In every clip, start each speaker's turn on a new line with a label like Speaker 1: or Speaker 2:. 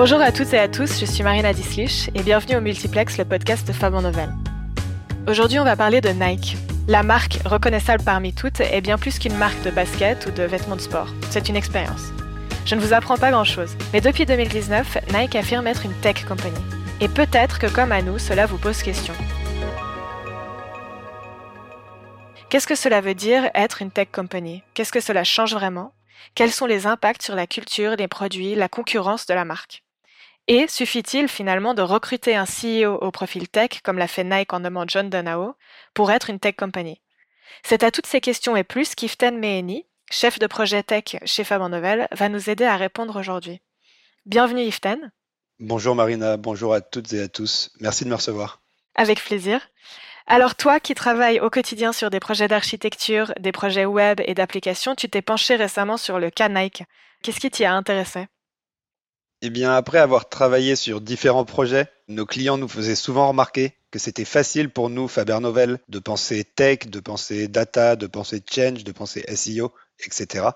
Speaker 1: Bonjour à toutes et à tous, je suis Marina Dislich et bienvenue au Multiplex, le podcast de Fab en Nouvelle. Aujourd'hui, on va parler de Nike. La marque, reconnaissable parmi toutes, est bien plus qu'une marque de basket ou de vêtements de sport. C'est une expérience. Je ne vous apprends pas grand-chose, mais depuis 2019, Nike affirme être une tech company. Et peut-être que comme à nous, cela vous pose question. Qu'est-ce que cela veut dire être une tech company Qu'est-ce que cela change vraiment? Quels sont les impacts sur la culture, les produits, la concurrence de la marque? Et suffit-il finalement de recruter un CEO au profil tech, comme l'a fait Nike en nommant John Donao, pour être une tech company? C'est à toutes ces questions et plus qu'Iften Meheni, chef de projet tech chez Fab en Novel, va nous aider à répondre aujourd'hui. Bienvenue Iften.
Speaker 2: Bonjour Marina, bonjour à toutes et à tous. Merci de me recevoir.
Speaker 1: Avec plaisir. Alors toi qui travailles au quotidien sur des projets d'architecture, des projets web et d'applications, tu t'es penché récemment sur le cas Nike. Qu'est-ce qui t'y a intéressé?
Speaker 2: Eh bien, après avoir travaillé sur différents projets, nos clients nous faisaient souvent remarquer que c'était facile pour nous, Faber Novel, de penser tech, de penser data, de penser change, de penser SEO, etc.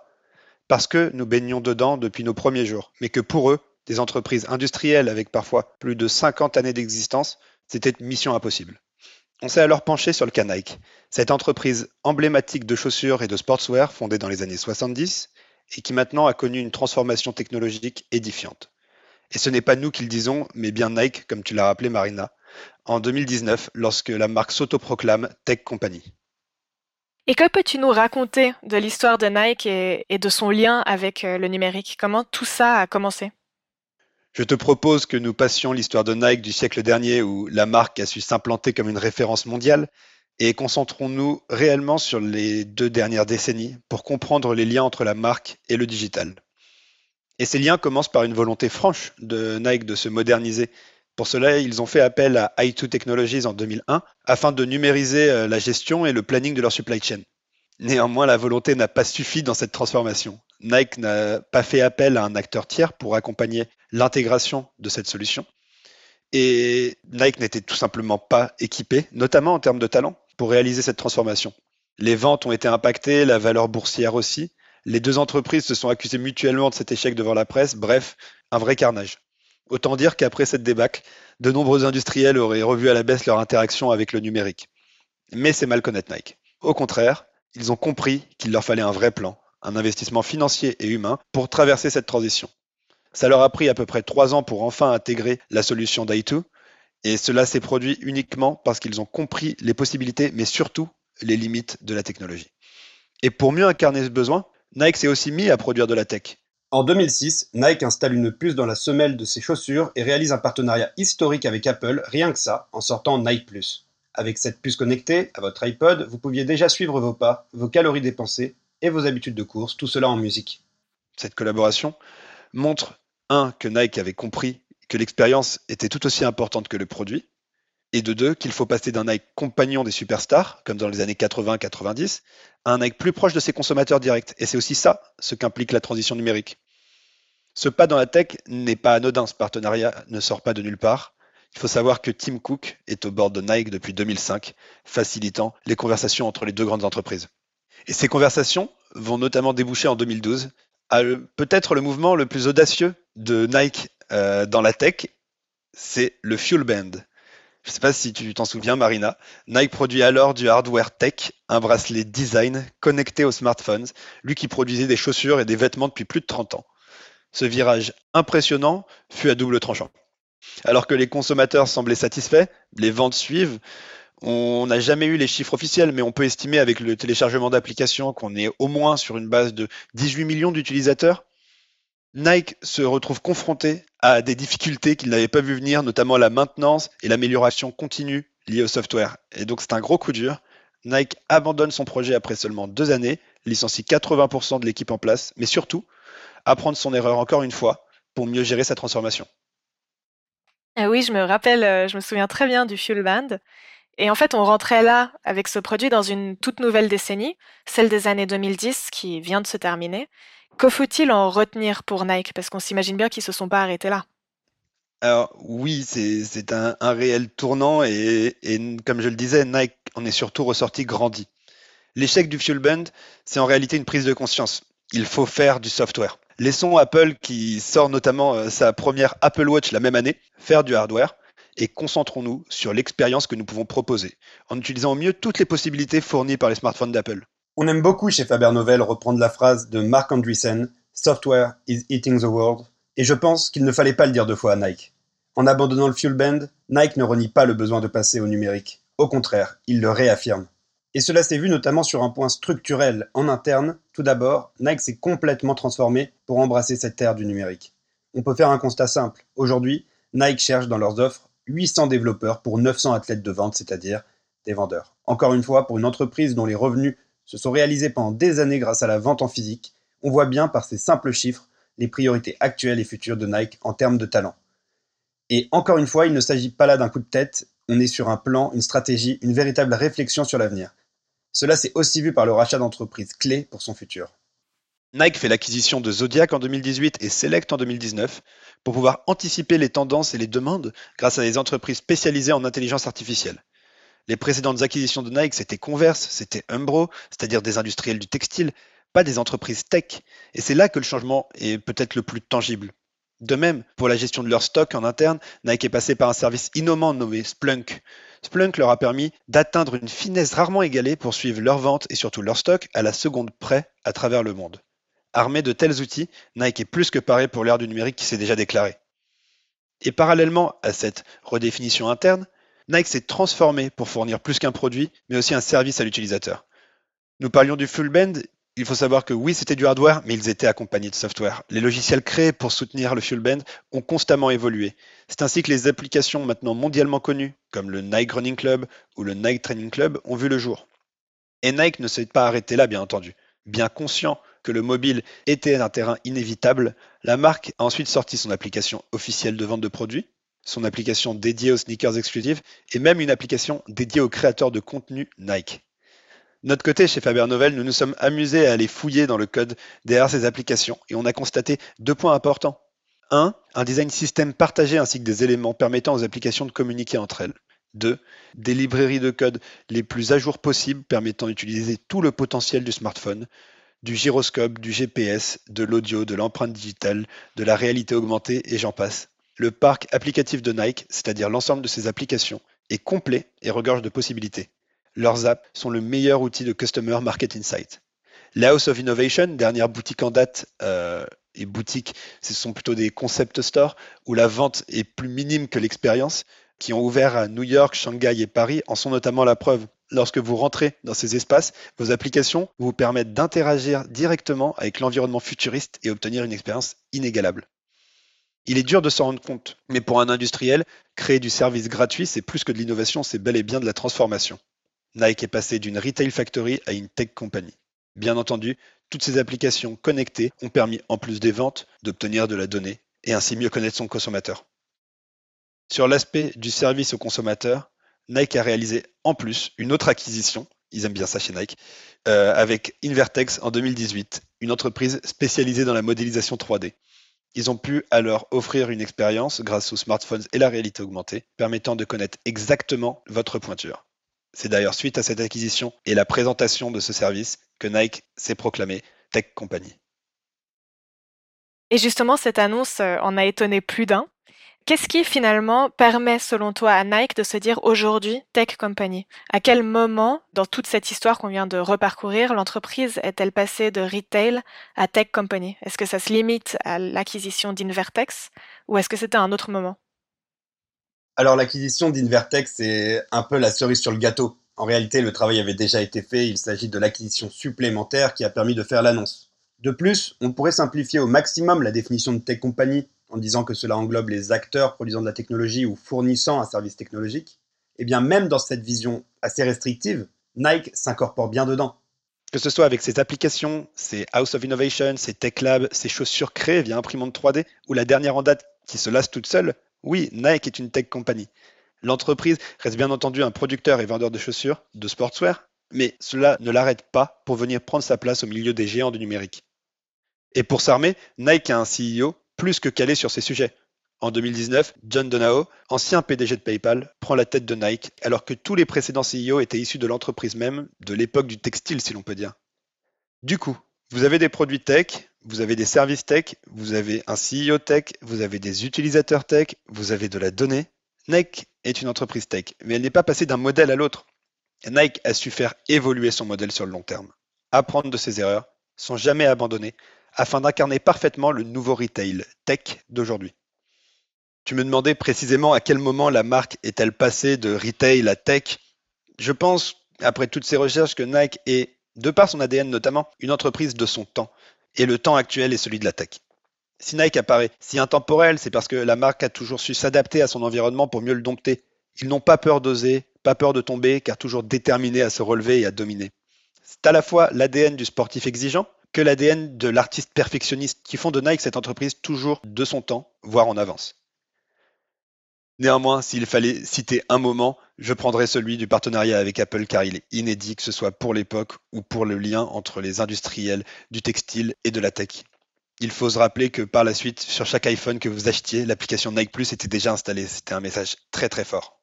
Speaker 2: Parce que nous baignions dedans depuis nos premiers jours, mais que pour eux, des entreprises industrielles avec parfois plus de 50 années d'existence, c'était mission impossible. On s'est alors penché sur le cas Nike, cette entreprise emblématique de chaussures et de sportswear fondée dans les années 70 et qui maintenant a connu une transformation technologique édifiante. Et ce n'est pas nous qui le disons, mais bien Nike, comme tu l'as rappelé Marina, en 2019 lorsque la marque s'autoproclame Tech Company.
Speaker 1: Et que peux-tu nous raconter de l'histoire de Nike et, et, de son lien avec euh, le numérique? Comment tout ça a commencé?
Speaker 2: Je te propose que nous passions l'histoire de Nike du siècle dernier où la marque a su s'implanter comme une référence mondiale et concentrons-nous réellement sur les deux dernières décennies pour comprendre les liens entre la marque et le digital. Et ces liens commencent par une volonté franche de Nike de se moderniser. Pour cela, ils ont fait appel à i2 Technologies en 2001 afin de numériser euh, la gestion et le planning de leur supply chain. Néanmoins, la volonté n'a pas suffi dans cette transformation. Nike n'a pas fait appel à un acteur tiers pour accompagner l'intégration de cette solution. Et Nike n'était tout simplement pas équipé, notamment en termes de talent, pour réaliser cette transformation. Les ventes ont été impactées, la valeur boursière aussi. Les deux entreprises se sont accusées mutuellement de cet échec devant la presse. Bref, un vrai carnage. Autant dire qu'après cette débâcle, de nombreux industriels auraient revu à la baisse leur interaction avec le numérique. Mais c'est mal connaître Nike. Au contraire, ils ont compris qu'il leur fallait un vrai plan, un investissement financier et humain pour traverser cette transition. Ça leur a pris à peu près trois ans pour enfin intégrer la solution d'I2, et cela s'est produit uniquement parce qu'ils ont compris les possibilités, mais surtout les limites de la technologie. Et pour mieux incarner ce besoin, Nike s'est aussi mis à produire de la tech.
Speaker 3: En 2006, Nike installe une puce dans la semelle de ses chaussures et réalise un partenariat historique avec Apple, rien que ça, en sortant Nike Plus. Avec cette puce connectée à votre iPod, vous pouviez déjà suivre vos pas, vos calories dépensées et vos habitudes de course, tout cela en musique.
Speaker 2: Cette collaboration montre, un, que Nike avait compris que l'expérience était tout aussi importante que le produit, et de deux, qu'il faut passer d'un Nike compagnon des superstars, comme dans les années 80-90, à un Nike plus proche de ses consommateurs directs. Et c'est aussi ça, ce qu'implique la transition numérique. Ce pas dans la tech n'est pas anodin, ce partenariat ne sort pas de nulle part. Il faut savoir que Tim Cook est au bord de Nike depuis 2005, facilitant les conversations entre les deux grandes entreprises. Et ces conversations vont notamment déboucher en 2012 à peut-être le mouvement le plus audacieux de Nike euh, dans la tech, c'est le Fuel Band. Je ne sais pas si tu t'en souviens, Marina. Nike produit alors du hardware tech, un bracelet design connecté aux smartphones, lui qui produisait des chaussures et des vêtements depuis plus de 30 ans. Ce virage impressionnant fut à double tranchant. Alors que les consommateurs semblaient satisfaits, les ventes suivent, on n'a jamais eu les chiffres officiels, mais on peut estimer avec le téléchargement d'applications qu'on est au moins sur une base de 18 millions d'utilisateurs. Nike se retrouve confronté à des difficultés qu'il n'avait pas vu venir, notamment la maintenance et l'amélioration continue liée au software. Et donc c'est un gros coup dur. Nike abandonne son projet après seulement deux années, licencie 80% de l'équipe en place, mais surtout apprendre son erreur encore une fois pour mieux gérer sa transformation.
Speaker 1: Ah oui, je me rappelle, euh, je me souviens très bien du Fuel Band. Et en fait, on rentrait là avec ce produit dans une toute nouvelle décennie, celle des années 2010 qui vient de se terminer. Que faut-il en retenir pour Nike? Parce qu'on s'imagine bien qu'ils ne se sont pas arrêtés là.
Speaker 2: Alors oui, c'est un, réel tournant et, et, comme je le disais, Nike en est surtout ressorti grandi. L'échec du Fuel Band, c'est en réalité une prise de conscience. Il faut faire du software. Laissons Apple, qui sort notamment euh, sa première Apple Watch la même année, faire du hardware et concentrons-nous sur l'expérience que nous pouvons proposer, en utilisant au mieux toutes les possibilités fournies par les smartphones d'Apple.
Speaker 3: On aime beaucoup chez Faber Novel reprendre la phrase de Mark Andreessen, Software is eating the world, et je pense qu'il ne fallait pas le dire deux fois à Nike. En abandonnant le fuel band, Nike ne renie pas le besoin de passer au numérique. Au contraire, il le réaffirme. Et cela s'est vu notamment sur un point structurel en interne. Tout d'abord, Nike s'est complètement transformé pour embrasser cette ère du numérique. On peut faire un constat simple. Aujourd'hui, Nike cherche dans leurs offres 800 développeurs pour 900 athlètes de vente, c'est-à-dire des vendeurs. Encore une fois, pour une entreprise dont les revenus se sont réalisés pendant des années grâce à la vente en physique, on voit bien par ces simples chiffres les priorités actuelles et futures de Nike en termes de talent. Et encore une fois, il ne s'agit pas là d'un coup de tête, on est sur un plan, une stratégie, une véritable réflexion sur l'avenir. Cela s'est aussi vu par le rachat d'entreprises clés pour son futur.
Speaker 2: Nike fait l'acquisition de Zodiac en 2018 et Select en 2019 pour pouvoir anticiper les tendances et les demandes grâce à des entreprises spécialisées en intelligence artificielle. Les précédentes acquisitions de Nike, c'était Converse, c'était Umbro, c'est-à-dire des industriels du textile, pas des entreprises tech. Et c'est là que le changement est peut-être le plus tangible. De même, pour la gestion de leur stock en interne, Nike est passé par un service innovant nommé Splunk. Splunk leur a permis d'atteindre une finesse rarement égalée pour suivre leurs ventes et surtout leur stock à la seconde près à travers le monde. Armé de tels outils, Nike est plus que paré pour l'ère du numérique qui s'est déjà déclarée. Et parallèlement à cette redéfinition interne, Nike s'est transformé pour fournir plus qu'un produit, mais aussi un service à l'utilisateur. Nous parlions du full band il faut savoir que oui, c'était du hardware, mais ils étaient accompagnés de software. Les logiciels créés pour soutenir le Fuel Band ont constamment évolué. C'est ainsi que les applications maintenant mondialement connues, comme le Nike Running Club ou le Nike Training Club, ont vu le jour. Et Nike ne s'est pas arrêté là, bien entendu. Bien conscient que le mobile était un terrain inévitable, la marque a ensuite sorti son application officielle de vente de produits, son application dédiée aux sneakers exclusifs et même une application dédiée aux créateurs de contenu Nike notre côté, chez Faber Novel, nous nous sommes amusés à aller fouiller dans le code derrière ces applications et on a constaté deux points importants. Un, un design système partagé ainsi que des éléments permettant aux applications de communiquer entre elles. Deux, des librairies de code les plus à jour possibles permettant d'utiliser tout le potentiel du smartphone, du gyroscope, du GPS, de l'audio, de l'empreinte digitale, de la réalité augmentée et j'en passe. Le parc applicatif de Nike, c'est-à-dire l'ensemble de ses applications, est complet et regorge de possibilités. Leurs apps sont le meilleur outil de Customer Market Insight. La House of Innovation, dernière boutique en date, euh, et boutique, ce sont plutôt des concept stores où la vente est plus minime que l'expérience, qui ont ouvert à New York, Shanghai et Paris, en sont notamment la preuve. Lorsque vous rentrez dans ces espaces, vos applications vous permettent d'interagir directement avec l'environnement futuriste et obtenir une expérience inégalable. Il est dur de s'en rendre compte, mais pour un industriel, créer du service gratuit, c'est plus que de l'innovation, c'est bel et bien de la transformation. Nike est passé d'une retail factory à une tech company. Bien entendu, toutes ces applications connectées ont permis, en plus des ventes, d'obtenir de la donnée et ainsi mieux connaître son consommateur. Sur l'aspect du service au consommateur, Nike a réalisé en plus une autre acquisition, ils aiment bien ça chez Nike, euh, avec Invertex en 2018, une entreprise spécialisée dans la modélisation 3D. Ils ont pu alors offrir une expérience grâce aux smartphones et la réalité augmentée, permettant de connaître exactement votre pointure. C'est d'ailleurs suite à cette acquisition et la présentation de ce service que Nike s'est proclamé Tech Company.
Speaker 1: Et justement, cette annonce euh, en a étonné plus d'un. Qu'est-ce qui finalement permet, selon toi, à Nike de se dire aujourd'hui Tech Company? À quel moment, dans toute cette histoire qu'on vient de reparcourir, l'entreprise est-elle passée de retail à Tech Company? Est-ce que ça se limite à l'acquisition d'Invertex ou est-ce que c'était un autre moment?
Speaker 3: Alors l'acquisition d'Invertex c'est un peu la cerise sur le gâteau. En réalité, le travail avait déjà été fait, il s'agit de l'acquisition supplémentaire qui a permis de faire l'annonce. De plus, on pourrait simplifier au maximum la définition de tech company en disant que cela englobe les acteurs produisant de la technologie ou fournissant un service technologique. Eh bien même dans cette vision assez restrictive, Nike s'incorpore bien dedans.
Speaker 2: Que ce soit avec ses applications, ses House of Innovation, ses Tech Labs, ses chaussures créées via imprimante 3D, ou la dernière en date qui se lasse toute seule, oui, Nike est une tech company. L'entreprise reste bien entendu un producteur et vendeur de chaussures, de sportswear, mais cela ne l'arrête pas pour venir prendre sa place au milieu des géants du numérique. Et pour s'armer, Nike a un CEO plus que calé sur ces sujets. En 2019, John Donao, ancien PDG de PayPal, prend la tête de Nike, alors que tous les précédents CEO étaient issus de l'entreprise même, de l'époque du textile si l'on peut dire. Du coup, Vous avez des produits tech, vous avez des services tech, vous avez un CEO tech, vous avez des utilisateurs tech, vous avez de la donnée. Nike est une entreprise tech, mais elle n'est pas passée d'un modèle à l'autre. Nike a su faire évoluer son modèle sur le long terme, apprendre de ses erreurs, sans jamais abandonner, afin d'incarner parfaitement le nouveau retail tech d'aujourd'hui. Tu me demandais précisément à quel moment la marque est-elle passée de retail à tech. Je pense, après toutes ces recherches, que Nike est, de par son ADN notamment, une entreprise de son temps. Et le temps actuel est celui de la tech. Si Nike apparaît si intemporel, c'est parce que la marque a toujours su s'adapter à son environnement pour mieux le dompter. Ils n'ont pas peur d'oser, pas peur de tomber, car toujours déterminés à se relever et à dominer. C'est à la fois l'ADN du sportif exigeant que l'ADN de l'artiste perfectionniste qui font de Nike cette entreprise toujours de son temps, voire en avance. Néanmoins, s'il fallait citer un moment, je prendrais celui du partenariat avec Apple car il est inédit, que ce soit pour l'époque ou pour le lien entre les industriels du textile et de la tech. Il faut se rappeler que par la suite, sur chaque iPhone que vous achetiez, l'application Nike Plus était déjà installée. C'était un message très très fort.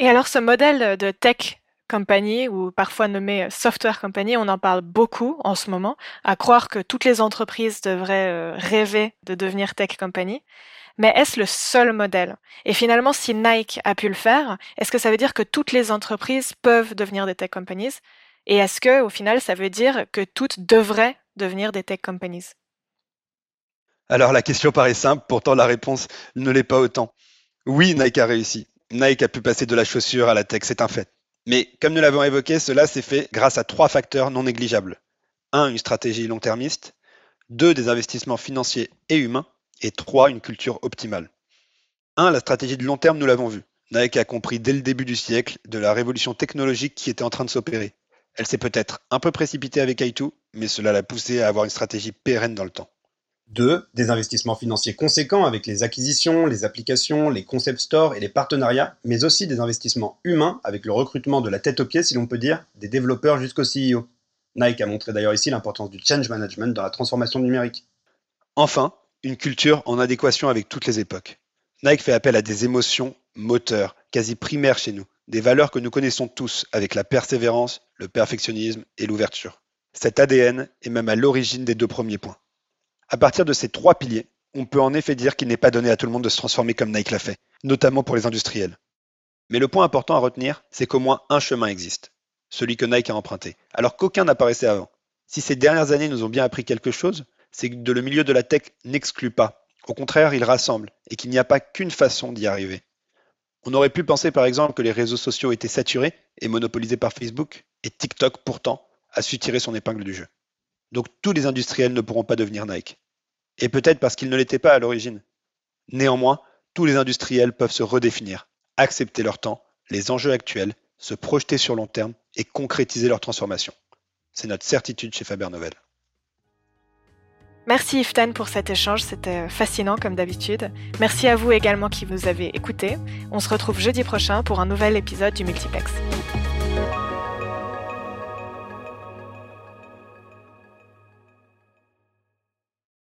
Speaker 1: Et alors ce modèle de tech company ou parfois nommé software company, on en parle beaucoup en ce moment, à croire que toutes les entreprises devraient euh, rêver de devenir tech company. Mais est-ce le seul modèle? Et finalement, si Nike a pu le faire, est-ce que ça veut dire que toutes les entreprises peuvent devenir des tech companies? Et est-ce que, au final, ça veut dire que toutes devraient devenir des tech companies?
Speaker 2: Alors la question paraît simple, pourtant la réponse ne l'est pas autant. Oui, Nike a réussi. Nike a pu passer de la chaussure à la tech, c'est un fait. Mais comme nous l'avons évoqué, cela s'est fait grâce à trois facteurs non négligeables. Un, une stratégie long-termiste. Deux, des investissements financiers et humains. Et trois, une culture optimale. Un, la stratégie de long terme, nous l'avons vu. Nike a compris dès le début du siècle de la révolution technologique qui était en train de s'opérer. Elle s'est peut-être un peu précipitée avec i2, mais cela l'a poussé à avoir une stratégie pérenne dans le temps.
Speaker 3: 2. Des investissements financiers conséquents avec les acquisitions, les applications, les concept stores et les partenariats, mais aussi des investissements humains avec le recrutement de la tête aux pieds, si l'on peut dire, des développeurs jusqu'au CEO. Nike a montré d'ailleurs ici l'importance du change management dans la transformation numérique.
Speaker 2: Enfin, une culture en adéquation avec toutes les époques. Nike fait appel à des émotions moteurs, quasi primaires chez nous, des valeurs que nous connaissons tous avec la persévérance, le perfectionnisme et l'ouverture. Cet ADN est même à l'origine des deux premiers points. À partir de ces trois piliers, on peut en effet dire qu'il n'est pas donné à tout le monde de se transformer comme Nike l'a fait, notamment pour les industriels. Mais le point important à retenir, c'est qu'au moins un chemin existe, celui que Nike a emprunté, alors qu'aucun n'apparaissait avant. Si ces dernières années nous ont bien appris quelque chose, c'est que le milieu de la tech n'exclut pas. Au contraire, il rassemble, et qu'il n'y a pas qu'une façon d'y arriver. On aurait pu penser par exemple que les réseaux sociaux étaient saturés et monopolisés par Facebook, et TikTok pourtant a su tirer son épingle du jeu. Donc tous les industriels ne pourront pas devenir Nike. Et peut-être parce qu'ils ne l'étaient pas à l'origine. Néanmoins, tous les industriels peuvent se redéfinir, accepter leur temps, les enjeux actuels, se projeter sur long terme et concrétiser leur transformation. C'est notre certitude chez Faber Novel.
Speaker 1: Merci Iftan pour cet échange, c'était fascinant comme d'habitude. Merci à vous également qui vous avez écouté. On se retrouve jeudi prochain pour un nouvel épisode du Multiplex.